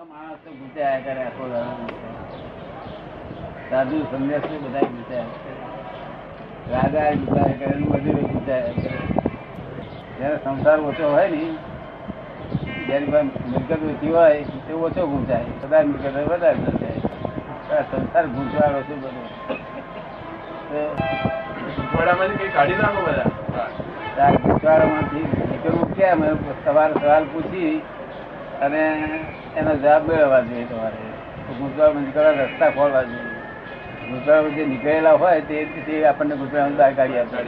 માણસ તો ગુચાયા કરે આખો સાધુ સંન્યાસી બધા ગુચાયા રાજા ગુચાયા કરે મજૂરો ગુચાયા કરે. જયારે સંસાર ઓછો હોય ને જેની કોઈ મિલકત ઓછી હોય તે ઓછો ગુંચાય બધા મિલકત વધારે ગુંચાય સંસાર ગુંચવાડો છે બધો? કાઢી નાખો બધા. ગુંચવાડામાંથી નીકળવું કેમ સવાલ પૂછી. અને એનો જવાબ મેળવવા જોઈએ તમારે? ગુંચવાડામાં કરવા રસ્તા ખોલવા જોઈએ. ગુજરાત જે નીકળેલા હોય તે તે આપણને ગુજરાત બહાર કાઢી આપે.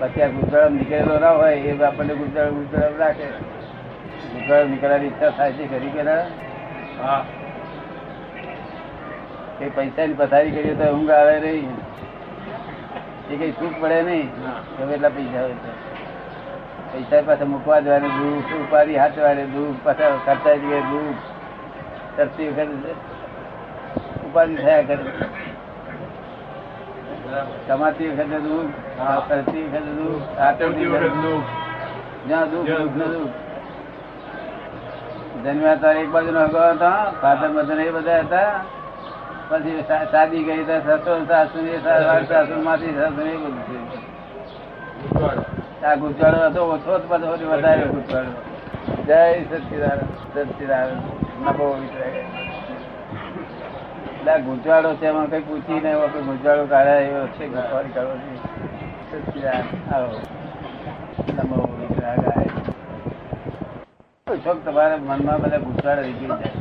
પછી આ ગુજરાત નીકળેલો ના હોય એ આપણને ગુજરાત ગુજરાત રાખે. ગુજરાત નીકળવાની ઈચ્છા થાય છે ખરી કે ના? હા. એ પૈસાની પથારી કરીએ તો ઊંઘ આવે નહીં. એ કઈ સુખ પડે નહીં. ગમે એટલા પૈસા હોય તો. પૈસા પાછા મૂકવા જવાને દુઃખ ઉપાધિ હાથવાડે દુઃખ પાછા ખર્ચા જગ્યાએ દુઃખ તરતી વખતે ઉપાધિ થયા કરે કમાતી વખતે દુઃખ હા. કરતી વખતે દુઃખ આચમતી આચમતી વખત દુઃખ. જ્યાં દુઃખ જ્યાં દુઃખ ને દુઃખ. દુઃખ જન્મ્યા તાર એક બાજુ નો હતા ફાધર મધર એ બધા હતા પછી સા- શાદી ગઈ તો સસરો સાસુ એ સા- સાસુ માંથી સાસુ એ બધું થયું. આ ગુજવાડો હતો ઓછો તો વધારે ગુજવાડો જય સચિદાનંદ સચિદાનંદ. વિતરાય એટલે આ ગુંચવાડો છે, એમાં કઈ પૂછી નહીં એવો કઈ ગુજવાડો કાઢે, એવો છે ગુંચવાડ કાઢો છે. સચિદાનંદ, આવો. નમો વિતરાગાય શોખ તમારા મનમાં બધા ગુંચવાડો નીકળી જાય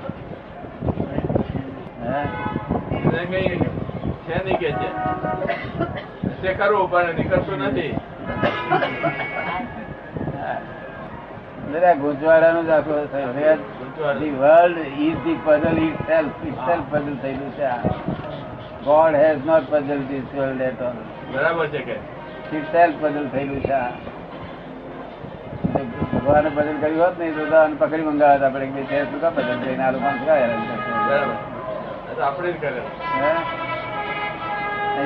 હે? છે નહીં કે કરવું પણ નીકળતું નથી. બધા ગુંચવાડાનું જ આખો the world is the puzzle itself itself puzzle થયેલું છે God has not puzzle this world at all. બરાબર છે કે? ઇટ સેલ્ફ પઝલ થયેલું છે ભગવાને પઝલ કર્યું હોત નહીં તો અને પકડી મંગાવ્યા આપણે કે બે છે શું કા પઝલ કરીને આ લોકો શું હેરાન બરાબર. આપણે જ કરે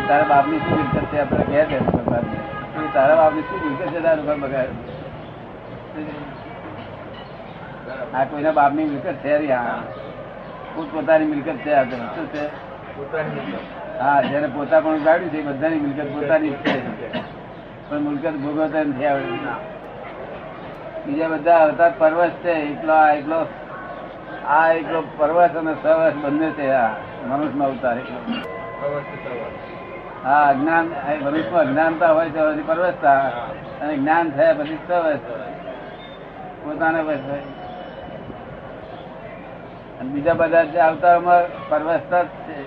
તારા બાપની શું મિલકત છે? આપણે કહે છે તારા બાપની શું મિલકત છે તારું ઘર બગાડ? આ કોઈના બાપની મિલકત છે નહીં આ પોત પોતાની મિલકત છે આ શું છે. હા જેને પોતા પણ ગાડ્યું છે એ બધાની મિલકત પોતાની જ છે. પણ મિલકત ભોગવતા નથી આવડે બીજા બધા અવતાર પરવશ છે એકલો આ એકલો આ એકલો પર્વત અને સવશ બંને છે આ મનુષ્ય અવતાર એકલો. હા અજ્ઞાન મનુષ્યમાં અજ્ઞાનતા હોય તો હજી પર્વતતા અને જ્ઞાન થયા પછી સવસ પોતાને બસ અને બીજા બધા જે અવતારમાં પરવસતા જ છે.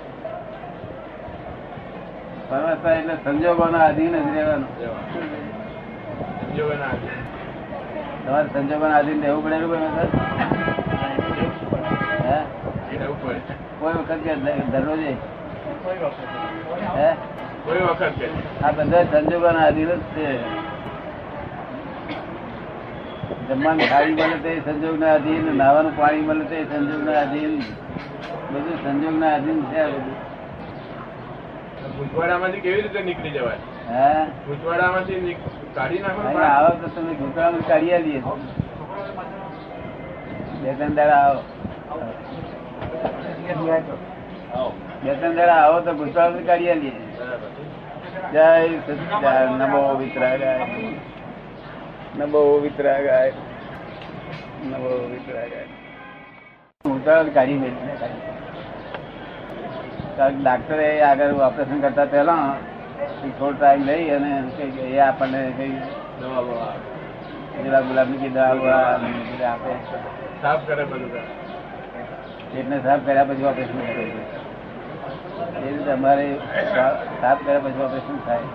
પરવસતા એટલે સંજોગોના આધીન જ રહેવાનું. તમારે સંજોગોના આધીન રહેવું પડેલું કોઈ વખત? રહેવું કોઈ વખત. હે? કોઈ વખત આ બધા સંજોગોના આધીન જ છે. જમવાનું ખાવી મળે તે સંજોગના અધીન નાવાનું પાણી મળે તે સંજોગના અધીન બધું સંજોગના અધીન છે આ બધું. કેવી રીતે નીકળી જવાય? હે? ભૂતવાડામાંથી નીક- કાઢી નાખો ને આવો તો તમે ઘૂંટણામાં કાઢી આવીએ. બે ત્રણ દાડા આવો. આવો. બે ત્રણ આવો તો ગુસ્સા કાઢી આવીએ બરાબર. જય સચિદાન નમો વિતરાગાય નમો વિતરાગાય નમો વિતરાગાય ઘૂંટણ કાઢી મેળવી કારણ કે ડાક્ટરે આગળ ઓપરેશન કરતા પહેલા થોડો ટાઈમ લઈ અને એ આપણને કઈ દવા બવા. ગુલાબ ગુલાબની કઈ દવા બવા આપે સાફ કરે બધું. પેટને સાફ કર્યા પછી ઓપરેશન કરે અમારે સાફ કર્યા પછી ઓપરેશન થાય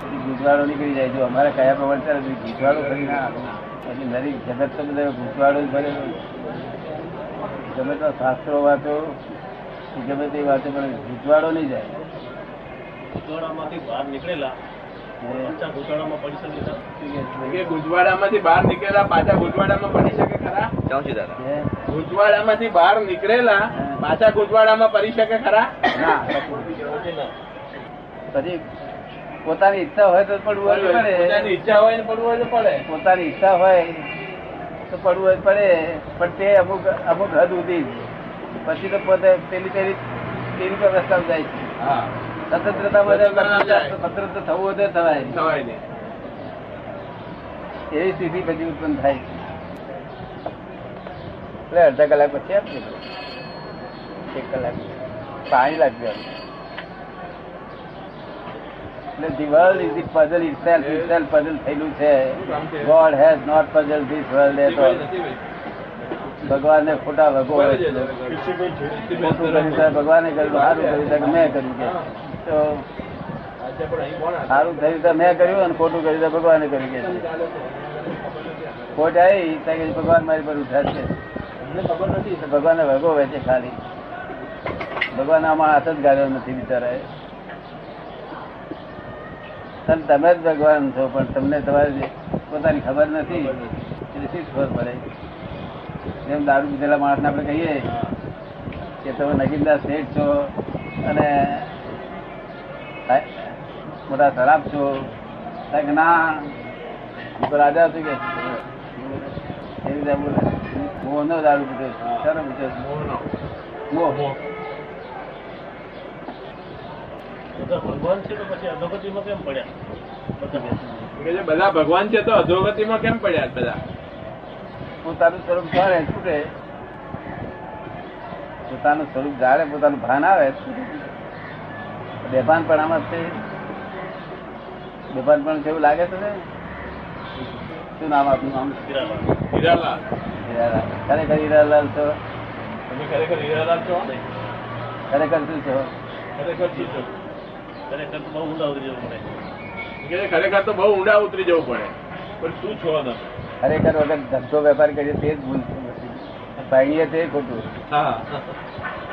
પછી ગુજવાડો નીકળી જાય જો અમારે કયા પ્રમાણે ચાલે ગુજવાડો કરી ના પછી નરી જગત તો બધા ગુજવાડો ભરેલો. ગમે તો શાસ્ત્રો વાતો ગમે તે વાતો પણ ગુજવાડો નહીં જાય ગુજવાડામાંથી બહાર નીકળેલા. પાછા ઘૂંટણામાં પડી શકે છે. બહાર નીકળેલા પાછા ગુજવાડામાં પડી શકે ખરા? હે? ગુજવાડામાંથી બહાર નીકળેલા પાછા ગુજવાડામાં પડી શકે ખરા? પછી પોતાની ઈચ્છા હોય તો પડવું હોય પડે. પોતાની ઈચ્છા હોય ને પડવું હોય તો પડે. પોતાની ઈચ્છા હોય તો પડવું હોય પડે. પણ તે અમુક અમુક હદ ઉધી. પછી તો પોતે પેલી પેલી પેલી પર જાય છે. હા. સ્વતંત્રતા. સ્વતંત્ર થવું હોય તો થવાય થવાય નહીં. એવી સ્થિતિ પછી ઉત્પન્ન થાય. છે એટલે અડધા કલાક પછી આપજે એક કલાક. પાણી લાગશે એટલે the world is the puzzle itself self puzzle થયેલું છે. God has not puzzle this world at all ખોટા વગો હોય છે. ખોટું તો ભગવાને કર્યું સારું કર્યું મેં કર્યું કે. હતા? સારું થયું તો મેં કર્યું અને ખોટું કર્યું તો ભગવાને કર્યું કે ખોટ આવી ભગવાન મારી પર ઉઠાશે. ખબર નથી ભગવાને વગો છે ખાલી. ભગવાન આમાં હાથ જ ગાળ્યો નથી બિચારા તમે તમે જ ભગવાન છો, પણ તમને તમારી પોતાની ખબર નથી, એટલે શી ખબર પડે? જેમ દારૂ પીધેલા માણસને આપણે કહીએ કે તમે નગીનદાસ શેઠ છો અને મોટા ખરાબ છો. કે ના? હું તો રાજા છું કે. રીતે બોલે. મોહનો દારૂ પીધો છે. પીધો મોહ મોહ. ભગવાન છે તો પછી અધોગતિમાં કેમ પડ્યા? બધા બધા ભગવાન છે તો અધોગતિમાં કેમ પડ્યા બધા? પોતાનું સ્વરૂપ જાણે છૂટે. પોતાનું સ્વરૂપ જાણે પોતાનું ભાન આવે બેભાન પણ આમાં છે. બેભાન પણ કેવું લાગે છે ને શું નામ આપનું? નામ હીરાલાલ. ખરેખર હીરાલાલ છો? તમે ખરેખર હીરાલાલ છો? ખરેખર શું છો? ખરેખર શું છો? ખરેખર તો બહુ ઊંડા ઉતરી જવું પડે. ખરેખર તો બહુ ઊંડા ઉતરી જવું પડે. પણ શું છો ખરેખર વગર ધંધો વેપાર કરીએ તે જ ભૂલ છે. ભાંગીએ તે ખોટું.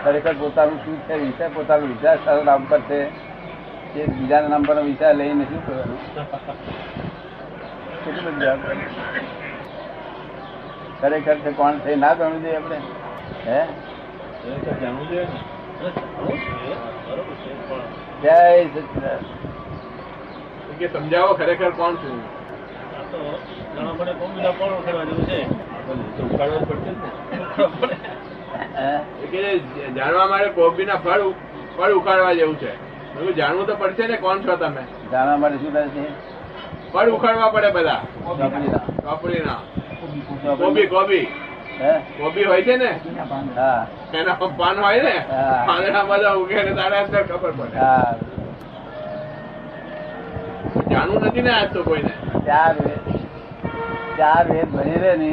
ખરેખર પોતાનું શું છે વિચાર પોતાનો વિચાર સારો નામ પર છે એ બીજાના નામ પરનો વિચાર લઈને શું કરવાનું? કેટલું બધું જવાબદારી. ખરેખર છે કોણ છે ના જાણવું જોઈએ આપણે. હે? જાણવું જોઈએ જય સચિદાન સમજાવો ખરેખર કોણ છું? બધા જેવું છે. પડશે ને જાણવા માટે કોબીના ફળ ફળ ઉખાડવા જેવું છે. જાણવું તો પડશે ને કોણ છો તમે? જાણવા માટે શું થાય છે? ફળ ઉખાડવા પડે બધા. ચોપડીના. ચોપડીના. કોબી કોબી. હે? કોબી હોય છે ને? એના પાન હોય ને. પાંદડા બધા ઉગે ને તારે અંદર ખબર પડે. જાણવું નથી ને આજ તો કોઈને? ચાર વેદ ભણી રે ને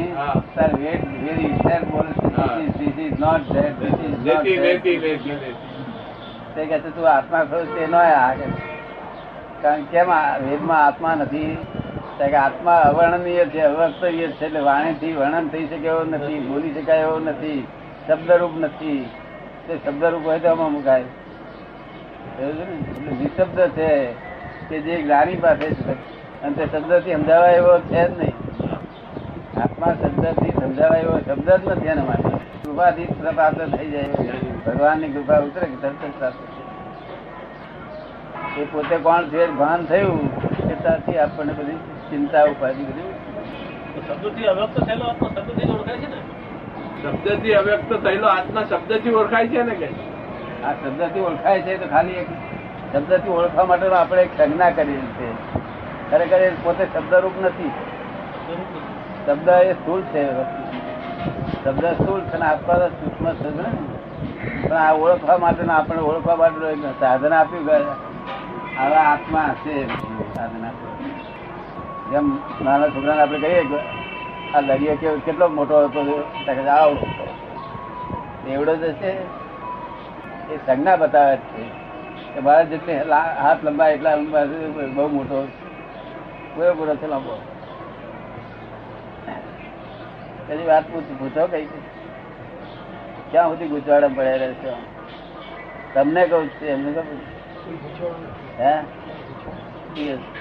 સર વેદ વેદ itself બોલે છે is not that this is not લેતી લેતી તે કહે છે તું આત્મા ખરો તે ન આ કારણ કેમ આ વેદમાં આત્મા નથી? કે આત્મા અવર્ણનીય છે અવસ્તરીય છે એટલે વાણીથી વર્ણન થઈ શકે એવો નથી બોલી શકાય એવો નથી શબ્દરૂપ નથી. તે શબ્દરૂપ હોય તો આમાં મુકાય? એટલે નિશબ્દ છે કે જે જ્ઞાની પાસે છે અને તે શબ્દથી સમજાવાય એવો છે જ નહીં. આત્મા શબ્દથી સમજાવાય એવો શબ્દ જ નથી એના માટે. કૃપાથી પ્રાપ્ત થઈ જાય ભગવાનની કૃપા ઉતરે કે તરત પ્રાપ્ત એ પોતે કોણ છે ભાન થયું એ ત્યારથી આપણને બધી ચિંતા ઉપાધિ બધી તો અવ્યક્ત થયેલો આત્મા શબ્દથી ઓળખાય છે ને? શબ્દથી અવ્યક્ત થયેલો આત્મા શબ્દથી ઓળખાય છે ને કે? આ શબ્દથી ઓળખાય છે તો ખાલી એક શબ્દથી ઓળખવા માટેનો આપણે એક સંજ્ઞા કરેલી છે ખરેખર એ પોતે શબ્દરૂપ નથી. શબ્દ એ સ્થૂળ છે શબ્દ સ્થૂળ છે તો સૂક્ષ્મ છે ને? પણ આ ઓળખવા માટેનો આપણે ઓળખવા માટે સાધન આપ્યું હવે આત્મા હશે સાધન જેમ નાના છોકરાને આપણે કહીએ આ દરિયો કેવો કેટલો મોટો હતો આવો. છે, એવડો જ હશે. એ સંજ્ઞા બતાવે છે કે મારા જેટલી હાથ લંબા એટલા લંબા બહુ મોટો પૂરેપૂરો છે લાંબો. કઈ વાત પૂછ કઈ ક્યાં સુધી ગુચવાડા પડ્યા રહેશો? તમને કહું છું એમને કહું હે?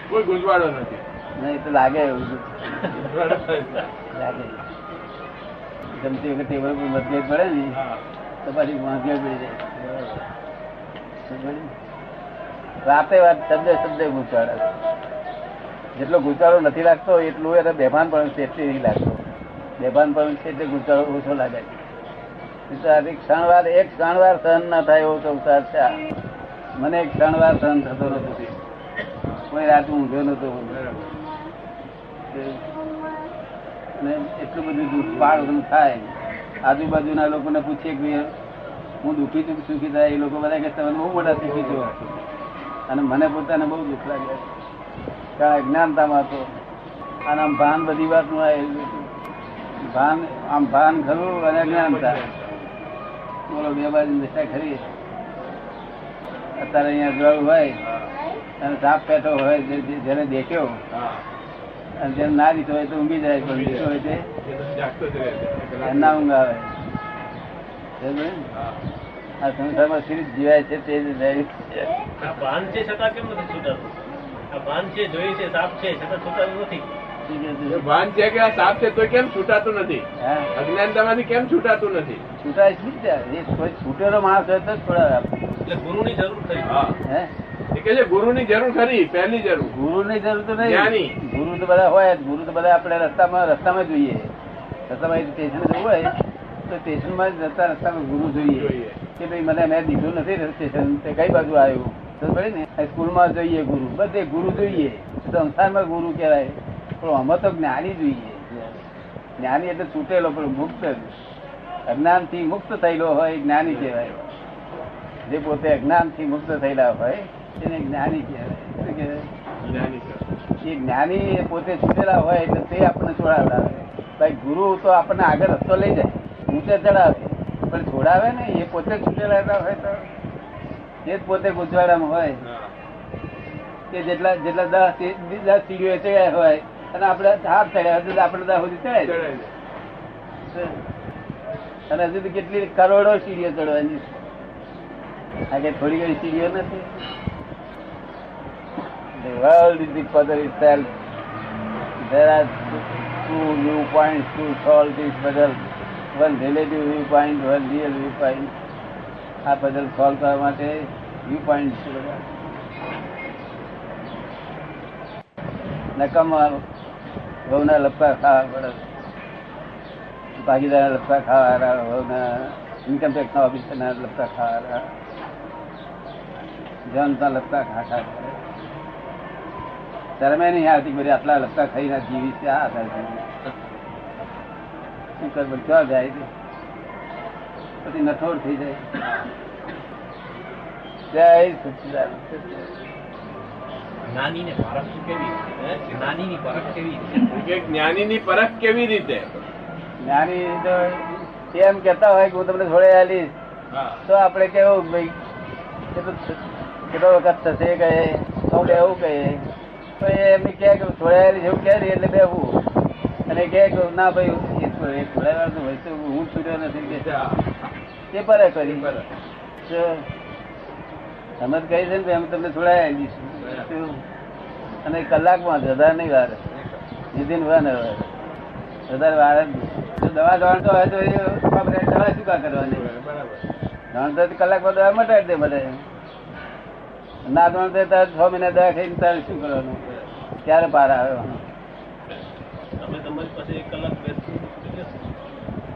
કોઈ ગુજવાડો નથી. નહીં તો લાગે એવું લાગે. જમતી વખતે એવું કોઈ મતભેદ પડે ને તો પછી વાંધો પડી જાય રાતે વાત શબ્દે શબ્દે ગુજવાડે જેટલો ગુંચાળો નથી લાગતો એટલું એને બેભાન પણ સેફટી નહીં લાગતો. બેભાન પણ છે એટલે ગુંચાળો ઓછો લાગે પિતાજી ક્ષણવાર, એક ક્ષણવાર સહન ના થાય એવો સંસાર છે. મને એક ક્ષણવાર સહન થતો નથી. કોઈ રાત ઊંઘ્યો નતો. અને એટલું બધું દુઃખ થાય. આજુબાજુના લોકોને પૂછીએ કે હું દુઃખી છું સુખી થાય? એ લોકો બધા કે તમે બહુ મોટા સુખી છો? અને મને પોતાને બહુ દુઃખ લાગે કારણ અજ્ઞાનતામાં હતો. અને આમ ભાન બધી વાતનું આવેલું. ભાન, આમ ભાન ખરું અને અજ્ઞાનતા બોલો, બે બાજુ નિષ્ઠા ખરી. અત્યારે અહીંયા જોયું હોય, અને સાપ પેટો હોય જેને દેખ્યો, અને જેને ના દીધો હોય તો ઊંઘી જાય, પણ દીધો હોય તે ના ઊંઘ આવે. આ સંસારમાં શી જીવાય છે તે જ ભાન છે છતાં કેમ નથી છૂટાતું? આ ભાન છે જોઈ છે, સાપ છે, છતાં છૂટાતું નથી? ભાન છે કે આ સાપ છે તો કેમ છૂટાતું નથી? અજ્ઞાનતામાંથી કેમ છૂટાતું નથી? છૂટાય શું છૂટેલો માણસ હોય તો છોડાવે. એટલે ગુરુની જરૂર થઈ. હા. હે? એ કે છે ગુરુની જરૂર ખરી પહેલી જરૂર. ગુરુની જરૂર તો નહીં. ગુરુ તો બધા હોય ગુરુ તો બધા આપણે રસ્તામાં રસ્તામાં જોઈએ. રસ્તામાં સ્ટેશન જવું હોય તો સ્ટેશનમાં માં જતા રસ્તામાં ગુરુ જોઈએ. જોઈએ. કે ભાઈ મને મેં દીધું નથી સ્ટેશન તે કઈ બાજુ આવ્યું? તો પડે ને આ સ્કૂલમાં જોઈએ ગુરુ. બધે ગુરુ જોઈએ. સંસારમાં ગુરુ કહેવાય. પણ અમે તો જ્ઞાની જોઈએ. જ્ઞાની એટલે છૂટેલો પણ મુક્ત અજ્ઞાનથી મુક્ત થયેલો હોય જ્ઞાની કહેવાય. જે પોતે અજ્ઞાનથી મુક્ત થયેલા હોય એને જ્ઞાની કહેવાય. એ જ્ઞાની પોતે છૂટેલા હોય એટલે તે આપણને છોડાવડાવે ભાઈ ગુરુ તો આપણને આગળ રસ્તો લઈ જાય. ઊંચે ચડાવે. પણ છોડાવે ને એ પોતે છૂટેલા હોય તો એ જ પોતે ગુજવાડામાં હોય. કે જેટલા જેટલા દસ દસ સીડીઓ ચડ્યા હોય અને આપણે હાથ ચડ્યા તો આપણે દસ સુધી ચડાય અને હજુ કેટલી કરોડો સીડીઓ ચડવાની છે. આ કે થોડી ઘણી સીડીઓ નથી The world is the father itself. There are two viewpoints to solve this puzzle. One relative viewpoint, one real viewpoint. આ પઝલ સોલ્વ કરવા માટે viewpoints છે બધા. નકામા વહુના લપકા ખાવા પડે. ભાગીદાર લપકા ખાવા વહુના ઇન્કમ ટેક્સ ના ઓફિસરના લપકા ખાવા જનતા લપકા ખા ખા કરે. મેં નહીં આવતી બધી આટલા લપકા ખાઈને જીવી છે, આ શું કર? ક્યાં જાય છે? પછી નઠોર થઈ જાય. જય સચિદાન જ્ઞાનીને પરખ કેવી જ્ઞાની ની પરખ કેવી રીતે? જ્ઞાની ની પરખ કેવી રીતે? જ્ઞાની તો એમ કેતા હોય કે હું તમને છોડે આલીશ. હા. તો આપણે કેવું ભાઈ? કેટલો વખત થશે કહે તો એવું કહે? તો એ એમની કહે કે છોડાયેલી જેવું કહે ને એટલે બેવું અને કહે કે ના ભાઈ એ છો- એ છોડાયેલા હોય તો હું છૂટ્યો નથી કે હા. એ પરે કરી. બરાબર. તો તમે જ કહી છે ને એમ તમને છોડાયેલી શું? અને કલાકમાં વધારે નહીં વાર. નિધિન વન અવર હજાર વાર દવા જાણતો હોય તો એ દવા શું કા કરવાની? બરાબર જાણતો કલાકમાં દવા મટાડી દે બધા ના જાણતો તાર છ મહિના દવા ખાઈને તારે શું કરવાનું? ક્યારે પાર આવે?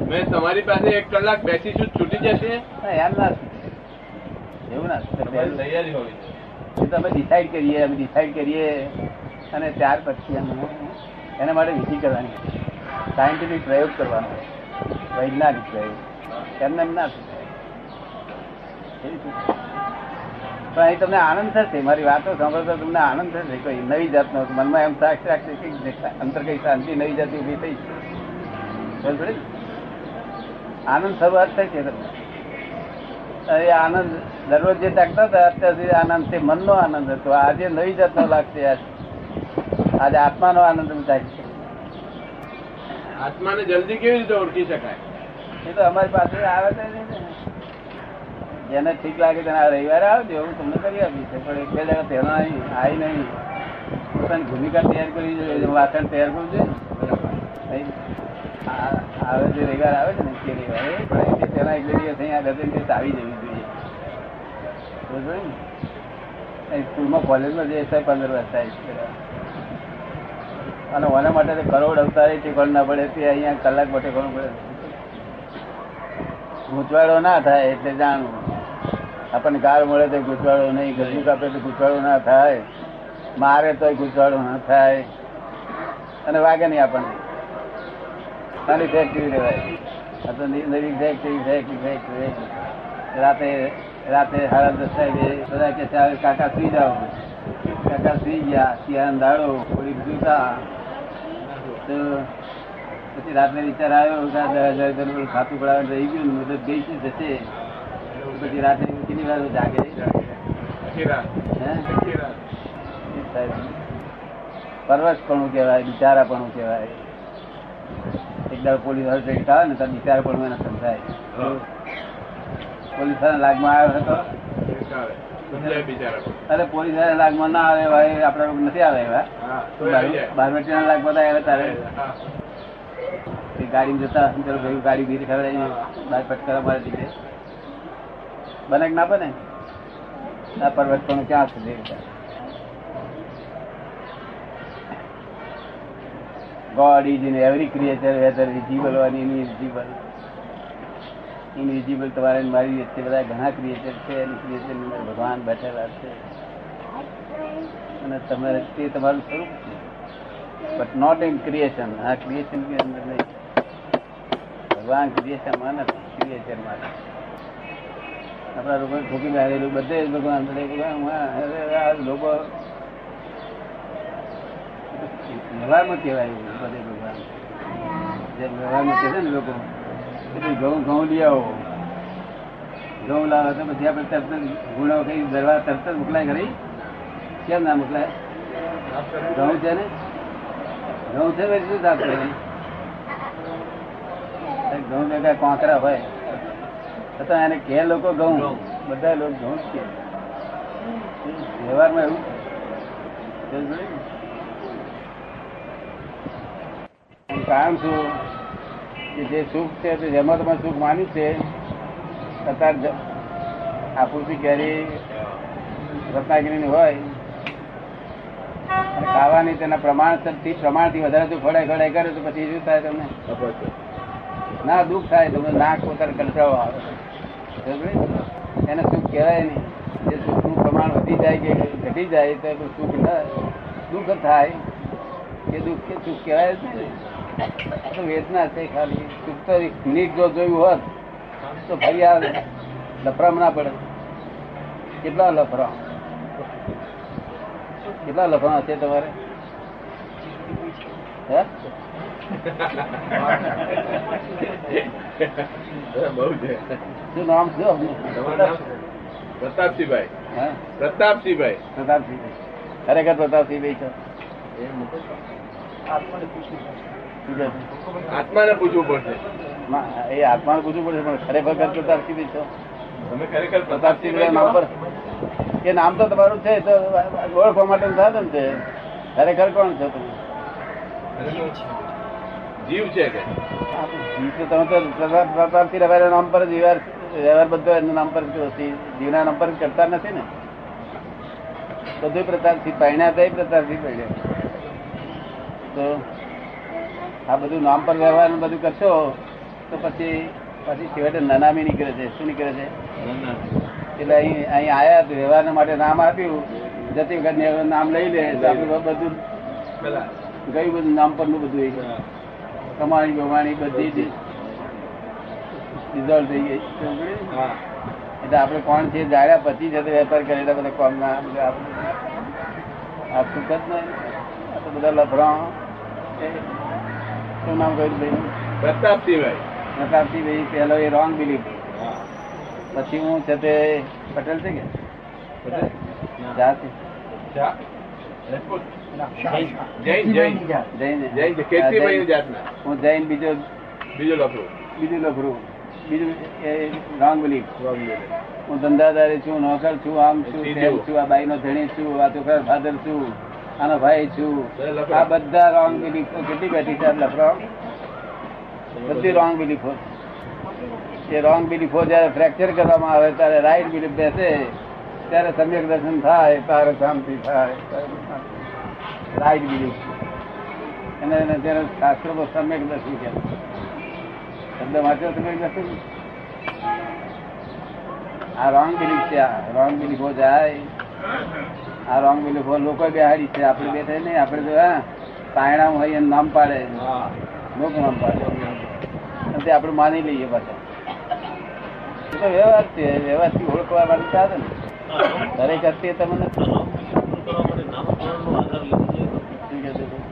મેં તમારી પાસે એક કલાક બેસીશું છૂટી જશે. ના, એમ ના એવું ના તૈયારી હોવી. એ તો અમે ડિસાઈડ કરીએ, અમે ડિસાઈડ કરીએ અને ત્યાર પછી અમે એના માટે વિધિ કરવાની સાયન્ટિફિક પ્રયોગ કરવાનો વૈજ્ઞાનિક પ્રયોગ. એમને એમ ના. પણ અહીં તમને આનંદ થશે. મારી વાતો સાંભળતો તમને આનંદ થશે. કોઈ નવી જાતનો મનમાં એમ સાક્ષ રાખશે કે અંતર કઈ શાંતિ, નવી જાતિ ઊભી થઈ આનંદ શરૂઆત થઈ છે તમને અરે આનંદ દરરોજ જે તાકતા હતા અત્યાર સુધી આનંદ તે મનનો આનંદ હતો. આજે નવી જાતનો લાગશે આજ. આજે આત્માનો આનંદ થાય આત્માને જલ્દી કેવી રીતે ઓળખી શકાય? એ તો અમારી પાસે આવે છે જેને ઠીક લાગે તેને આ રવિવારે આવજો હું તમને કરી આપીશ. પણ એક બે જણા તેનો આવી નહીં પોતાની ભૂમિકા તૈયાર કરવી જોઈએ વાસણ તૈયાર કરવું જોઈએ. આવે જે રવિવાર આવે છે ને તે રવિવારે પણ એ તેના બે દિવસ અહીંયા ગતિ દિવસ આવી જવી જોઈએ. બરોબર ને? સ્કૂલમાં કોલેજમાં જે છે પંદર વર્ષ થાય અને ઓના માટે કરોડ અવતારે ટેકણ ના પડે તે અહીંયા કલાક માટે ઘણું પડે. ગૂંચવાડો ના થાય એટલે જાણવું. આપણને કાર મળે તો ગૂંચવાડો નહીં ગજુ કાપે તો ગૂંચવાડો ના થાય. મારે તો ગૂંચવાડો ના થાય. અને વાગે નહીં આપણને. નાની ફેક્ટરી આ તો નવી ફેક્ટરી ફેક્ટરી ફેક્ટરી રાતે રાતે સાડા દસ વાગે બધા કે ચાલ કાકા સુઈ જાઓ. કાકા સુઈ ગયા ત્યાં દાડો થોડી જૂતા તો પછી રાત્રે વિચાર આવ્યો કે દસ હજાર રૂપિયા ખાતું પડાવવાનું રહી ગયું ને મદદ ગઈ છે જશે. પછી રાત્રે કેટલી વાર જાગે? પરવશ પણ કહેવાય બિચારા પણ કહેવાય. એક દાડો પોલીસ વાળો ટ્રેક આવે ને તો બિચારાપણું એને સમજાય પોલીસવાળા લાગમાં આવ્યો હતો બિચારા પણ. અરે પોલીસવાળા લાગમાં ના આવે ભાઈ આપડા નથી આવે એવા. બાર તોય આવી જાય. બારવટીના લાગમાં આવ્યા તારે. ગાડી જતા ચલો ભાઈ ગાડી બીજી ખવડાવી બાર ફટકારા મારે દીધે બને કે ના બને? આ પણ ક્યાં સુધી God is in every creature whether visible or invisible invisible તમારે મારી વચ્ચે બધા ઘણા ક્રિએચર છે અને ક્રિએચર અંદર ભગવાન બેઠેલા છે અને તમારે તે તમારું સ્વરૂપ છે બટ નોટ ઇન ક્રિએશન આ ક્રિએશનની અંદર નહીં ભગવાન ક્રિએશનમાં નથી ક્રિએચરમાં આપણા લોકો ઠોકી બેઠેલું બધે ભગવાન લોકો વ્યવહારમાં કહેવાય બધે ભગવાન. જે વ્યવહારમાં કહે છે ને લોકો કે ઘઉં ઘઉં લઈ આવો. ઘઉં લાવો તો પછી આપણે તરત જ ગુણો કઈ દરવા તરત જ મોકલાય ખરી? કેમ ના મોકલાય? ઘઉં છે ને? ઘઉં છે ને શું સાફ કરે ઘઉં ભેગા કોંકરા હોય. છતાં એને કે લોકો ઘઉં. બધા લોકો ઘઉં જ કે. વ્યવહારમાં એવું છે. સમજ પડી ને? કારણ શું કે જે સુખ છે તે જેમાં તમે સુખ માન્યું છે. અત્યારે આપૂર્તિ કેરી રત્નાગીરીની હોય અને ખાવાની તેના પ્રમાણથી પ્રમાણથી વધારે જો ખોડાઈ ખોડાઈ કરે તો પછી શું થાય તમને. ના દુઃખ થાય તમને નાક પોતાને કંટાળો આવે. એને સુખ કહેવાય નહીં. જે સુખનું પ્રમાણ વધી જાય કે ઘટી જાય તો સુખ ન દુઃખ થાય. કે દુઃખ કે સુખ કહેવાય જ નહીં. વેદના છે ખાલી. મિનિટ જો જોયું હોત તો ફરી આ લફરામ ના પડે. કેટલા લફરા? કેટલા લફરા છે તમારે? હે? છે. શું નામ શું? પ્રતાપસિંહભાઈ. પ્રતાપસિંહભાઈ. પ્રતાપસિંહભાઈ. ખરેખર પ્રતાપસિંહભાઈ પ્રતાપસિંહ ખરેખર પ્રતાપસિંહ છો. આત્માને પૂછવું પડશે. એ આત્માને પૂછવું પડશે પણ ખરેખર પ્રતાપસિંહ છો. તમે ખરેખર પ્રતાપસિંહ નામ પર એ નામ તો તમારું છે તો ઓળખવા માટે સાધન છે. ખરેખર કોણ છો તમે? જીવ છે કે? જીવ તો તમે તો પ્રતાપ પ્રતાપસિંહ રવાના નામ પર જ વ્યવહાર વ્યવહાર બધો એના નામ પર જીવના નામ પર કરતા નથી ને. બધું પ્રતાપસિંહ પહેણ્યા તો પ્રતાપસિંહ પહેણ્યા તો આ બધું નામ પર વ્યવહાર બધું કરશો, તો પછી પછી છેવટે નનામી નીકળે છે. શું નીકળે છે? એટલે અહીં અહીં આયા વ્યવહાર માટે નામ આપ્યું. જતી વખત નામ લઈ લે, તો આપણે બધું ગયું બધું, નામ પરનું બધું કમાણી બમાણી બધી રિઝોલ્વ થઈ ગઈ. એટલે આપણે કોણ છે, જાણ્યા પછી જતો વેપાર કરેલા બધા કોમ ના આપણે. આ જ નહીં. આ તો બધા લફરા શું નામ કહ્યું ભાઈ? પ્રતાપસિંહભાઈ. પ્રતાપસિંહભાઈ પહેલો એ રોંગ બિલીફ પછી હું છે તે પટેલ છે કે? પટેલ? જાતિ. હું જૈન. બીજો બીજો લફરો બીજું એ રોંગ બિલીફ હું ધંધાદારી છું નોકર છું આમ છું છું આ બાઈ નો ધણી છું આ તો ફાધર છું. આનો ભાઈ છું. આ બધા રોંગ બિલીફો કેટલી બેઠી છે લફરો બધી રોંગ બિલીફો એ રોંગ બિલીફો જયારે ફ્રેક્ચર કરવામાં આવે ત્યારે રાઈટ બિલીફ બેસે. ત્યારે સમ્યક દર્શન થાય તારે શાંતિ થાય રાઈટ બિલીફ અને એને ત્યારે શાસ્ત્રોમાં સમ્યક દર્શન કહે શબ્દ વાંચ્યો સમ્યક દર્શન આ રોંગ બિલીફ છે આ. રોંગ બિલીફો જાય. આ રોંગ બિલીફ લોકો બેહાડી છે. આપણે બેઠે નહીં. આપણે તો હા પાયણા હોય એમ નામ પાડે. હા. લોકો નામ પાડે. આપણે માની લઈએ પાછા. એ તો વ્યવહાર છે. વ્યવહારથી ઓળખવા માટે સાધન દરેક અર્થે તમને?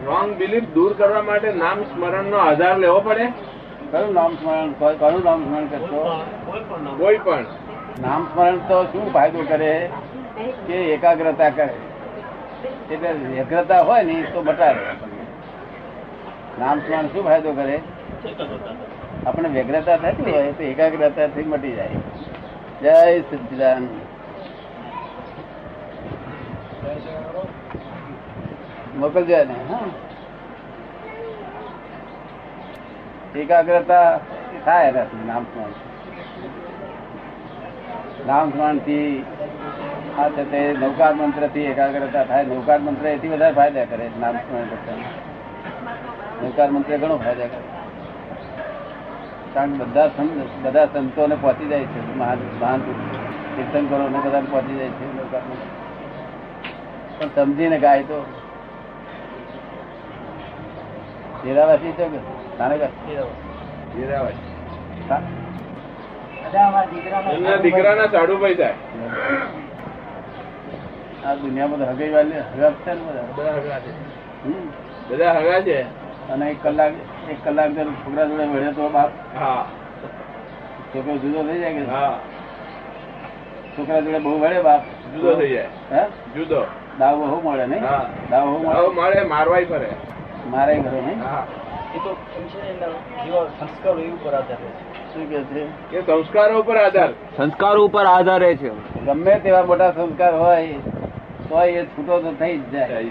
રોંગ બિલીફ દૂર કરવા માટે નામ સ્મરણ નો આધાર લેવો પડે? કયું નામ સ્મરણ? કયું નામ સ્મરણ કરશો? કોઈ પણ નામ. કોઈ પણ. નામ સ્મરણ તો શું ફાયદો કરે? કે એકાગ્રતા કરે. એટલે વ્યગ્રતા હોય ને તો બટાડે નામ સ્મરણ શું ફાયદો કરે? આપણે વ્યગ્રતા થતી હોય તો એકાગ્રતાથી મટી જાય. જય સચિદાન મોકલજો ને એકાગ્રતા થાય નામ સ્મરણ. નામ સ્મરણથી આ છે તે નૌકાર મંત્રથી એકાગ્રતા થાય. નૌકાર મંત્ર એથી વધારે ફાયદા કરે નામ સ્મરણ કરતા નૌકાર મંત્ર ઘણો ફાયદા કરે. કારણ કે બધા સંત બધા સંતોને પહોંચી જાય છે. મહાન મહાન કીર્તન કરો ને બધા પહોંચી જાય છે નૌકાર મંત્ર. પણ સમજીને ગાય તો. હીરાવાસી છે કે હીરાવાસી. દીકરાના સાડુભાઈ થાય. આ દુનિયામાં તો હગાઈ વાલી હગા છે ને બધા. બધા હગા છે. બધા હગા છે? અને એક કલાક એક કલાક જો છોકરા જોડે મળે તો બાપ. હા. છોકરો જુદો થઈ જાય કે? હા. છોકરા જોડે બહુ મળે બાપ. જુદો થઈ જાય. હે? જુદો. દાવ બહુ મળે નહીં? હા. દાવ બહુ મળે? મારવાય ફરે. મારે ઘરે નહીં? હા. એ તો સંસ્કારો ઉપર આધાર શું કે છે? સંસ્કારો ઉપર આધાર. સંસ્કાર ઉપર આધારે છે. ગમે તેવા મોટા સંસ્કાર હોય તો એ છૂટો તો થઈ જ જાય?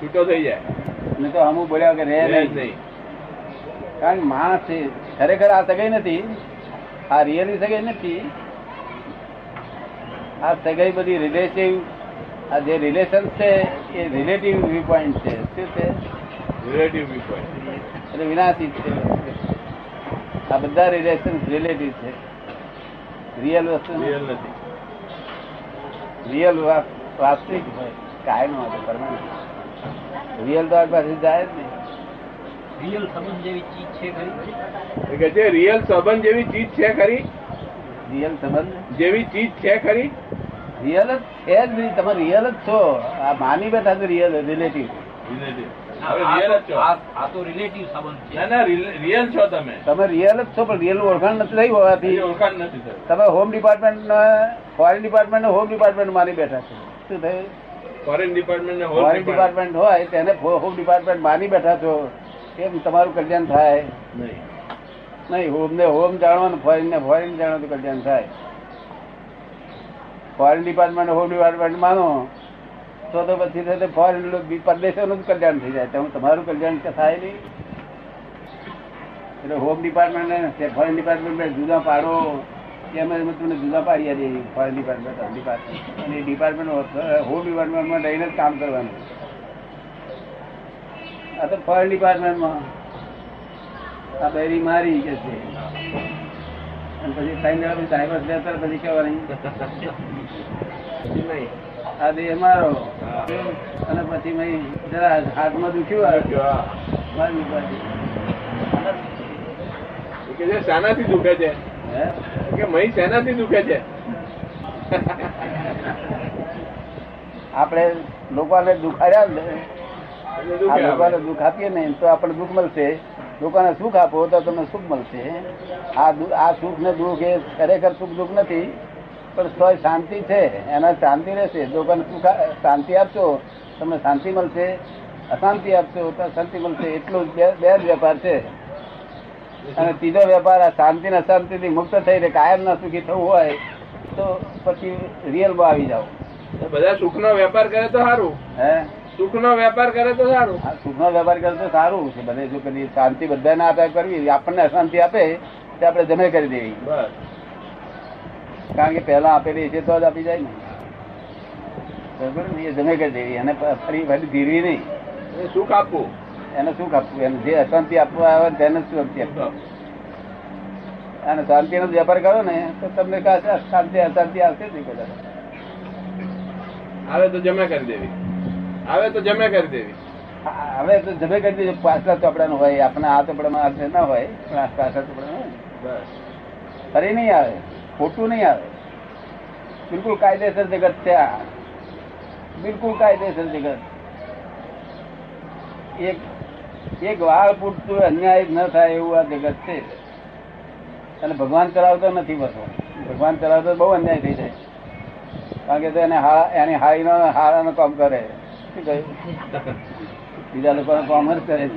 છૂટો થઈ જાય. ને તો અમુક બોલ્યા કે રે રહે નહીં. કારણ કે માણસ છે ખરેખર આ સગાઈ નથી આ રિયલી સગાઈ નથી. આ સગાઈ બધી રિલેટિવ આ જે રિલેશન છે એ રિલેટિવ વ્યૂ પોઈન્ટ છે. શું છે? રિલેટિવ વ્યૂ પોઈન્ટ એટલે વિનાશી છે. આ બધા રિલેશન રિલેટિવ છે. રિયલ વસ્તુ રિયલ નથી. રિયલ વાસ્તવિક કાયમ હતો પરમાનન્ટ રિયલ તો આ પાસે જાય જ નહીં. રિયલ સંબંધ જેવી ચીજ છે ખરી? કે છે રિયલ સંબંધ જેવી ચીજ છે ખરી? રિયલ સંબંધ જેવી ચીજ છે ખરી? રિયલ જ છે જ નહીં. તમે રિયલ જ છો. આ માની બેઠા છો રિયલ રિલેટિવ રિલેટિવ હવે રિયલ જ છો. આ તો રિલેટિવ સંબંધ ના ના રિયલ છો તમે. તમે રિયલ જ છો પણ રિયલ ઓળખાણ નથી થઈ હોવાથી. ઓળખાણ નથી થયું તમે home department foreign department home department માની બેઠા છે. શું થયું? ફોરેન ડિપાર્ટમેન્ટ ફોરેન ડિપાર્ટમેન્ટ હોય તેને હોમ ડિપાર્ટમેન્ટ માની બેઠા છો. કેમ તમારું કલ્યાણ થાય? નહીં. નહીં હોમ ને હોમ જાણવાનું ફોરેન ને ફોરેન જાણવાનું કલ્યાણ થાય. ફોરેન ડિપાર્ટમેન્ટ હોમ ડિપાર્ટમેન્ટ માનો તો તો પછી ફોરેન પરદેશોનું જ કલ્યાણ થઈ જાય. તમે તમારું કલ્યાણ થાય નહીં? એટલે હોમ ડિપાર્ટમેન્ટ ને ફોરેન ડિપાર્ટમેન્ટ જુદા પાડો. એમ તમને જુદા પાડી દે ફોરેન ડિપાર્ટમેન્ટ ડિપાર્ટમેન્ટ અને ડિપાર્ટમેન્ટ હોમ ડિપાર્ટમેન્ટમાં રહીને જ કામ કરવાનું. આ તો ફોરેન ડિપાર્ટમેન્ટમાં. આ બેરી મારી કે છે. અને પછી સાઈન જણા પછી ડાયવર્સ લેતા પછી કહેવાની. આ દેહ મારો. અને પછી મેં જરા હાથમાં દુખ્યું. મારી. છે શાનાથી દુખે છે. હે? કે મહી શેનાથી દુખે છે? આપણે લોકોને દુઃખ દુખે લોકોને દુઃખ આપીએ ને તો આપણને દુઃખ મળશે. લોકોને સુખ આપો તો તમને સુખ મળશે. આ આ સુખ ને દુઃખ એ ખરેખર સુખ દુઃખ નથી પણ તોય શાંતિ છે. એના શાંતિ રહેશે. લોકોને સુખ શાંતિ આપશો તમને શાંતિ મળશે. અશાંતિ આપશો તો શાંતિ મળશે. એટલું બે જ વેપાર છે. અને ત્રીજો વેપાર આ શાંતિ ને અશાંતિ થી મુક્ત થઈને કાયમ ના સુખી થવું હોય તો પછી રિયલમાં આવી જાવ બધા સુખનો વેપાર કરે તો સારું. હે? સુખનો વેપાર કરે તો સારું. આ સુખનો વેપાર કરે તો સારું છે બધે જો કરીએ શાંતિ બધાને આપે કરવી આપણને અશાંતિ આપે તે આપણે જમે કરી દેવી. બસ. કારણ કે પહેલા આપેલી છે તો જ આપી જાય ને. બરોબર ને? એ જમે કરી દેવી અને ફરી ફરી ધીરવી નહીં. સુખ આપવું. એને શું કાપવું એને જે અશાંતિ આપવા આવે તેને શું શાંતિ આપવું અને શાંતિનો વેપાર કરો ને તો તમને શાંતિ અશાંતિ આવશે જ નહીં આવે તો જમા કરી દેવી. આવે તો જમે કરી દેવી. હવે તો જમે કરી દેજો. પાછલા ચોપડાનું હોય આપણે આ ચોપડામાં અર્થ ના હોય પણ આ પાછલા ચોપડા. બસ. ફરી નહીં આવે. ખોટું નહીં આવે. બિલકુલ કાયદેસર જગત છે આ. બિલકુલ કાયદેસર જગત. એક એક વાળ પૂરતું અન્યાય ન થાય એવું આ જગત છે. અને ભગવાન ચલાવતો નથી બસો ભગવાન ચલાવતો બહુ અન્યાય થઈ જાય. કારણ કે તો એને હા એની હાઈનો હારાનો કામ કરે. શું કહ્યું બીજા લોકોનો કામ જ કરે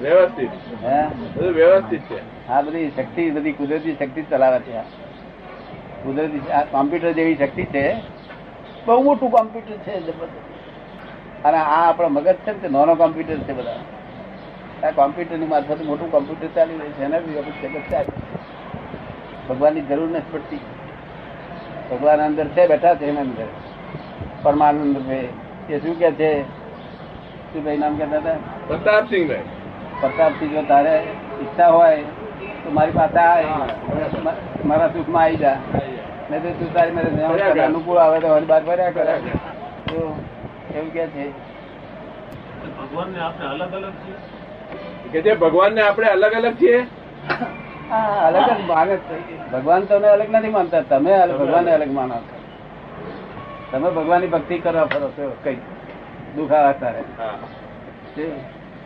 વ્યવસ્થિત. હે? બધું વ્યવસ્થિત છે. આ બધી શક્તિ બધી કુદરતી શક્તિ ચલાવે છે કુદરતી આ કોમ્પ્યુટર જેવી શક્તિ છે. બહુ મોટું કોમ્પ્યુટર છે જબરદસ્ત. અને આ આપણો મગજ છે ને તે નાનો કોમ્પ્યુટર છે બધા. આ કોમ્પ્યુટરની મારફતે મોટું કોમ્પ્યુટર ચાલી રહ્યું છે એના બી આપણે જગત ચાલે ભગવાનની જરૂર નથી પડતી. ભગવાન અંદર છે બેઠા છે એના અંદર. પરમાનંદ ભાઈ એ શું કે છે? શું ભાઈ નામ કહેતા હતા? પ્રતાપસિંહભાઈ. પ્રતાપસિંહ જો તારે ઈચ્છા હોય તો મારી પાસે આવે મારા સુખમાં આવી જા. નહીં તો તું તારી મેરે. અનુકૂળ આવે તો વળી બાર ફર્યા કરે. તો એવું કે છે. ભગવાનને આપણે અલગ અલગ છીએ? કે જે ભગવાનને આપણે અલગ અલગ છીએ? અલગ જ માને ભગવાન તમને અલગ નથી માનતા તમે ભગવાન ભગવાનને અલગ. માનો છો. તમે ભગવાનની ભક્તિ કરવા ફરો છો કઈ દુઃખ આવે તારે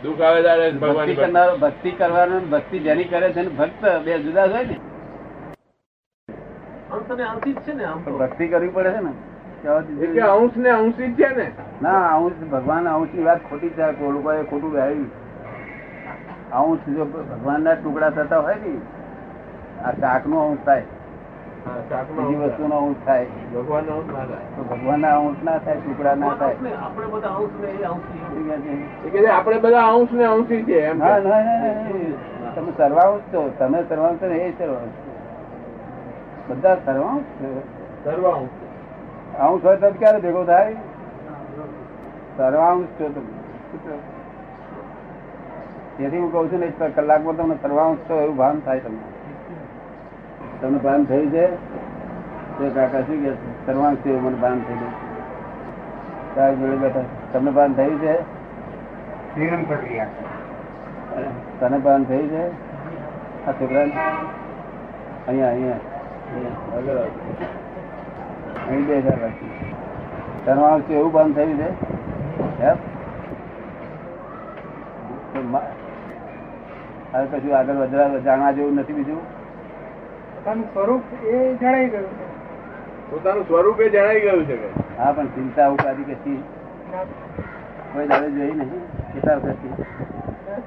દુઃખ આવે ત્યારે ભક્તિ ભગવાન કરનારો ભક્તિ કરવાનો ભક્તિ જેની કરે છે ને ભક્ત બે જુદા જ હોય ને. અંત અને છે ને આમ તો. પણ ભક્તિ કરવી પડે છે ને. અંશ ને અંશી છે ને. ના અંશ ભગવાન અંશની વાત ખોટી છે. લોકોએ ખોટું ગાયું અંશ જો ભગવાન ના ટુકડા થતા હોય ને આ શાક નો અંશ થાય. બીજી વસ્તુ નો અંશ થાય. ભગવાનનો અંશ ના થાય. તો ભગવાન ના અંશ ના થાય ટુકડા ના થાય. આપણે બધા અંશ ને આપણે બધા અંશ ને અંશી છે. તમે સર્વાંશ છો. તમે સર્વાંશ ને એ સર્વાંશ બધા સર્વાંશ છે. સર્વ અંશ. હોય તો ક્યારે ભેગો થાય? સર્વાંશ છો તમે તેથી હું કઉ છું ને કલાકમાં તમને સર્વાંશ છો એવું ભાન થાય તમને. તમને ભાન થયું છે? તે કાકા શું કે સર્વાંશ છે મને ભાન થઈ ગયું. સાહેબ જોડે બેઠા. તમને ભાન થયું છે? તને ભાન થયું છે? આ છોકરા અહીંયા અહીંયા. અહીં બે હજાર રાખી. તમારું છે એવું બંધ થયું છે. હવે કશું આગળ વધવા જાણવા જેવું નથી બીજું? પોતાનું સ્વરૂપ એ જણાઈ ગયું છે. પોતાનું સ્વરૂપ એ જણાઈ ગયું છે કે? હા પણ ચિંતા ઉપાધિ કશી કોઈ દાડે જોઈ નહીં. કેટલા વખતથી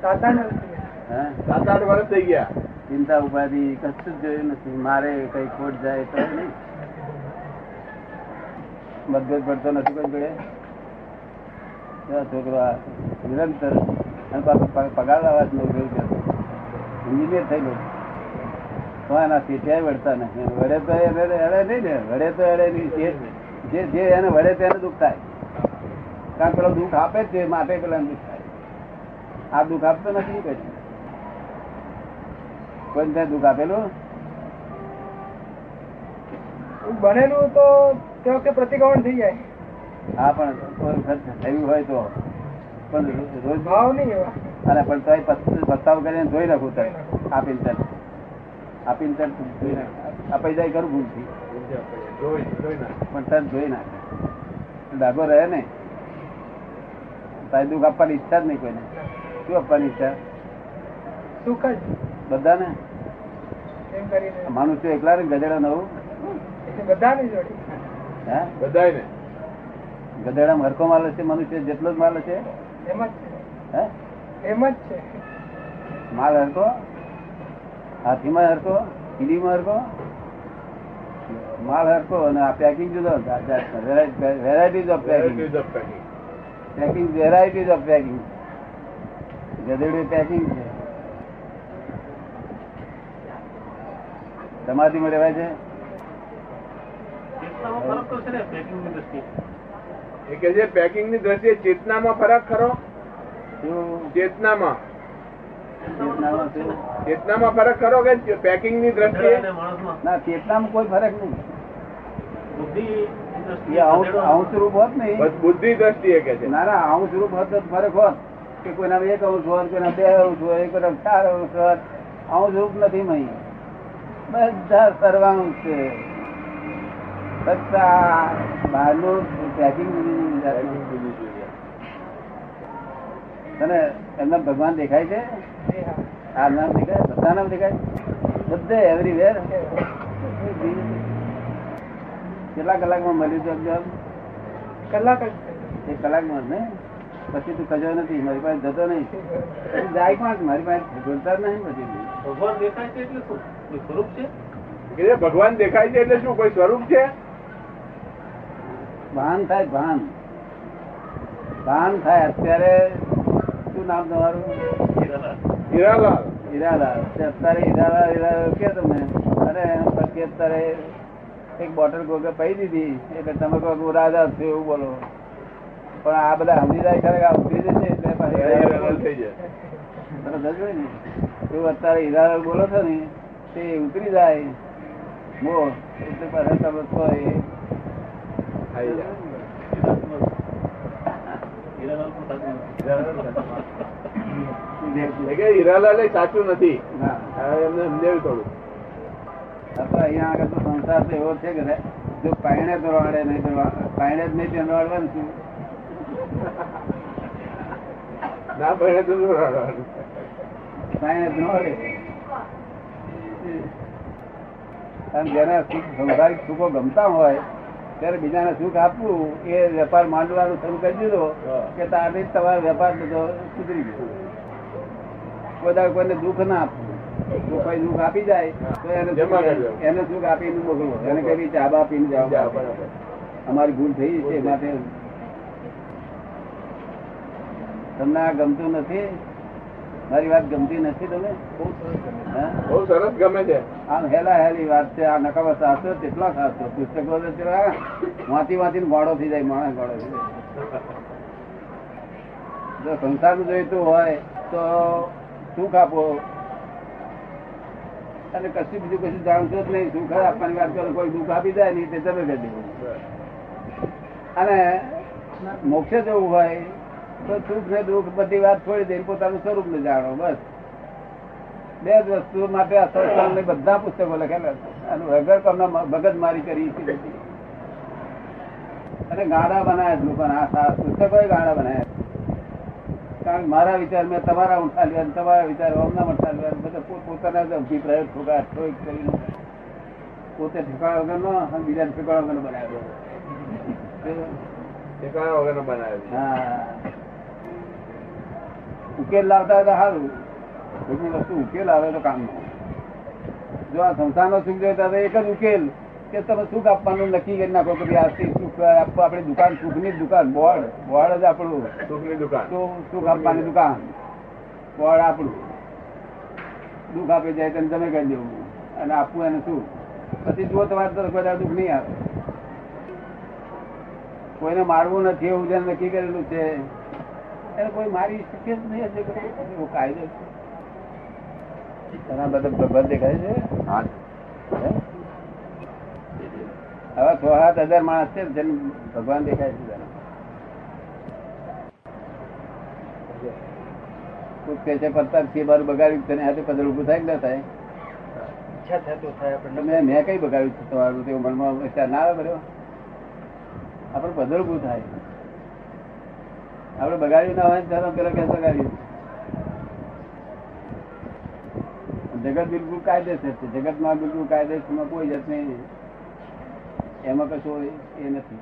સાત આઠ વર્ષથી. હા? સાત આઠ વર્ષ થઈ ગયા. ચિંતા ઉપાધિ કશું જ જોયું નથી. મારે કઈ ખોટ જાય તો નહીં. મતભેદ પડતો નથી કોઈ જોડે. છોકરો નિરંતર પગાર લાવવા જ નોકરી કરતો એન્જિનિયર થયેલો તો એના સીટીઆઈ વળતા નથી. વડે તો એને નહીં ને વડે તો નહીં. જે- જે એને વડે તેને દુઃખ થાય. કારણ પેલો દુઃખ આપે છે માટે પેલા દુઃખ થાય. આ દુઃખ આપતો નથી કઈ. કોઈ ત્યાં દુઃખ આપેલું? બનેલું તો તે વખતે પ્રતિક્રમણ થઈ જાય. હા પણ થયું હોય તો. પણ રોજ ભાવ નહીં એવા. અરે પણ તોય પસ્તાવ કરીને ધોઈ નાખું તરત આપીને તરત આપીને તરત ધોઈ નાખ. આ જાય કરું ભૂલથી. જોઈ જોઈ ના પણ તને ધોઈ નાખે. ડાઘો રહે ને. તારી દુઃખ આપવાની ઈચ્છા જ નહીં કોઈને. શું આપવાની ઈચ્છા? સુખ જ. બધાને? માનું છું એકલા ને ગધેડા નવું બધાની જોડી. હે? ગધેડા મરકો માલ છે મનુષ્ય જેટલો જ માલ છે? એમ જ છે. એમ જ છે. માલ હરકો? હાથીમાં હરકો? કીડીમાં હરકો? માલ હરકો અને આ પેકિંગ જુદો varieties of packing Varieties of packing. Packing varieties of packing ગધેડું packing છે. સમાધિમાં રહેવાય છે? ફરક તો છે ને પેકિંગની દ્રષ્ટિએ. કે છે પેકિંગની દ્રષ્ટિએ ચેતનામાં ફરક ખરો? ચેતનામાં. ચેતનામાં ફરક ખરો કે પેકિંગની દ્રષ્ટિએ? ના ચેતનામાં કોઈ ફરક નહીં. બુદ્ધિ એ અંશ રૂપ હોત ને બુદ્ધિ દ્રષ્ટિએ કે છે. ના ના અંશ રૂપ હોત તો ફરક હોત. કે કોઈના એક અંશ હોત કોઈના બે અંશ હોય કોઈના ચાર અંશ હોત અંશ રૂપ નથી મહી. બધા સર્વાંશ છે ફક્ત આ બહારનું પેકિંગ તને એમના ભગવાન દેખાય છે? આ નામ દેખાય? બધા નામ દેખાય? બધે એવરીવેર કેટલા કલાકમાં મળ્યું છે અબ્દુલ? કલાક જ. એક કલાકમાં ને? પછી તું કજો નથી મારી પાસે જતો નહીં. જાય પણ મારી પાસે જોતા નહીં પછી ભગવાન દેખાય છે એટલે શું? સ્વરૂપ છે? ભગવાન દેખાય છે એટલે શું? કોઈ સ્વરૂપ છે? ભાન થાય ભાન. ભાન થાય અત્યારે શું નામ તમારું? હીરાલાલ. હીરાલાલ. અત્યારે હીરાલાલ હીરાલાલ કે તમે? અરે પછી અત્યારે એક બોટલ કોકે પી દીધી. એટલે તમે કહો કે હું રાજા છું એવું બોલો. પણ આ બધા સમજી જાય ખરે આ ઉતરી જશે એટલે થઈ જાય. એવું અત્યારે હીરાલાલ બોલો છો ને તે ઉતરી જાય. મો એટલે પછી તમે આવી જાય હીરાલાલ સાચું નથી. એમને સમજાવ્યું થોડું. અહીંયા આગળ તો સંસાર તો એવો છે કે જો પાયણે નહીં પાયણે જ નહીં તો રવાડવાનું શું ના પડે તો શું પાયણે રવાડે. અને જેને સુખ સંસારિક સુખો ગમતા હોય ત્યારે બીજાને સુખ આપવું એ વેપાર માંડવાનું શરૂ કરી દીધો કે તારે તમારો વેપાર બધો સુધરી ગયો. બધા કોઈને દુઃખ ના આપવું જો કોઈ દુઃખ આપી જાય તો એને. એને સુખ આપીને મોકલો એને કઈ ચા બા પીને જાઓ અમારી ભૂલ થઈ છે માટે તમને આ ગમતું નથી? મારી વાત ગમતી નથી તમે? બહુ સરસ ગમે છે. આમ હેલા હેલી વાત છે આ નકામા શાસ્ત્રો કેટલા શાસ્ત્રો પુસ્તકો વાંચી વાંચીને ગોળો થઈ જાય માણસ ગોળો થઈ જાય. જો સંસારનું જોઈતું હોય તો સુખ આપો અને કશું બીજું કશું જાણશો જ નહીં. સુખ આપવાની વાત કરો કોઈ દુઃખ આપી જાય નહીં તે તમે કરી અને મોક્ષે જવું હોય તો સુખ ને દુઃખ બધી વાત છોડી દે પોતાનું સ્વરૂપ ને જાણો બસ. બે જ વસ્તુ માટે બધા પુસ્તકો લખેલા અને વગર મારી કરી અને ગાડા બનાવ્યા લોકો આ પુસ્તકો ગાડા બનાવ્યા કારણ કે મારા વિચાર મેં તમારા ઉઠા લેવા તમારા વિચાર અમના ઉઠા લેવા બધા પોત પોતાના જ અભિપ્રાય ઠોકા ઠોક કરીને પોતે ઠેકાણા વગરનો અને બીજા ઠેકાણા વગરનો બનાવ્યો ઠેકાણા વગરનો બનાવ્યો હા. ઉકેલ લાવતા હોય તો સારું. કોઈ વસ્તુ ઉકેલ આવે તો કામ જો આ સંસારનો સુખ જોઈતા તો એક જ ઉકેલ કે તમે સુખ આપવાનું નક્કી કરી નાખો કે આજથી સુખ આપવા આપણી દુકાન સુખની દુકાન. બોર્ડ બોર્ડ જ આપણું. સુખની દુકાન. તો સુખ આપવાની દુકાન. બોર્ડ આપણું. દુઃખ આપે જાય તેને તમે કરી દેવું અને આપવું એને શું પછી જુઓ તમારે તરફ બધા દુઃખ નહીં આવે કોઈને મારવું નથી એવું જેને નક્કી કરેલું છે. એને કોઈ મારી શકે જ નહીં હશે એવો કાયદો છે. ઘણા બધા ભગવાન દેખાય છે. હવે છ સાત હજાર માણસ છે જેમ ભગવાન દેખાય છે જરા. કોઈક કહે છે પત્તા છે બારું બગાડ્યું તને હાથે પદળ ઊભું થાય કે ના થાય? ઈચ્છા થાય તો થાય આપણે મેં મેં કઈ બગાડ્યું છે તમારું? તેવું મનમાં વિચાર ના આવે કર્યો આપણે પદળ ઊભું થાય. આપણે બગાડ્યું ના હોય ત્યારે પેલા ક્યાં બગાડ્યું જગત બિલકુલ કાયદેસર છે. જગતમાં બિલકુલ કાયદેસરમાં કોઈ જત નહીં એમાં કશું એ નથી.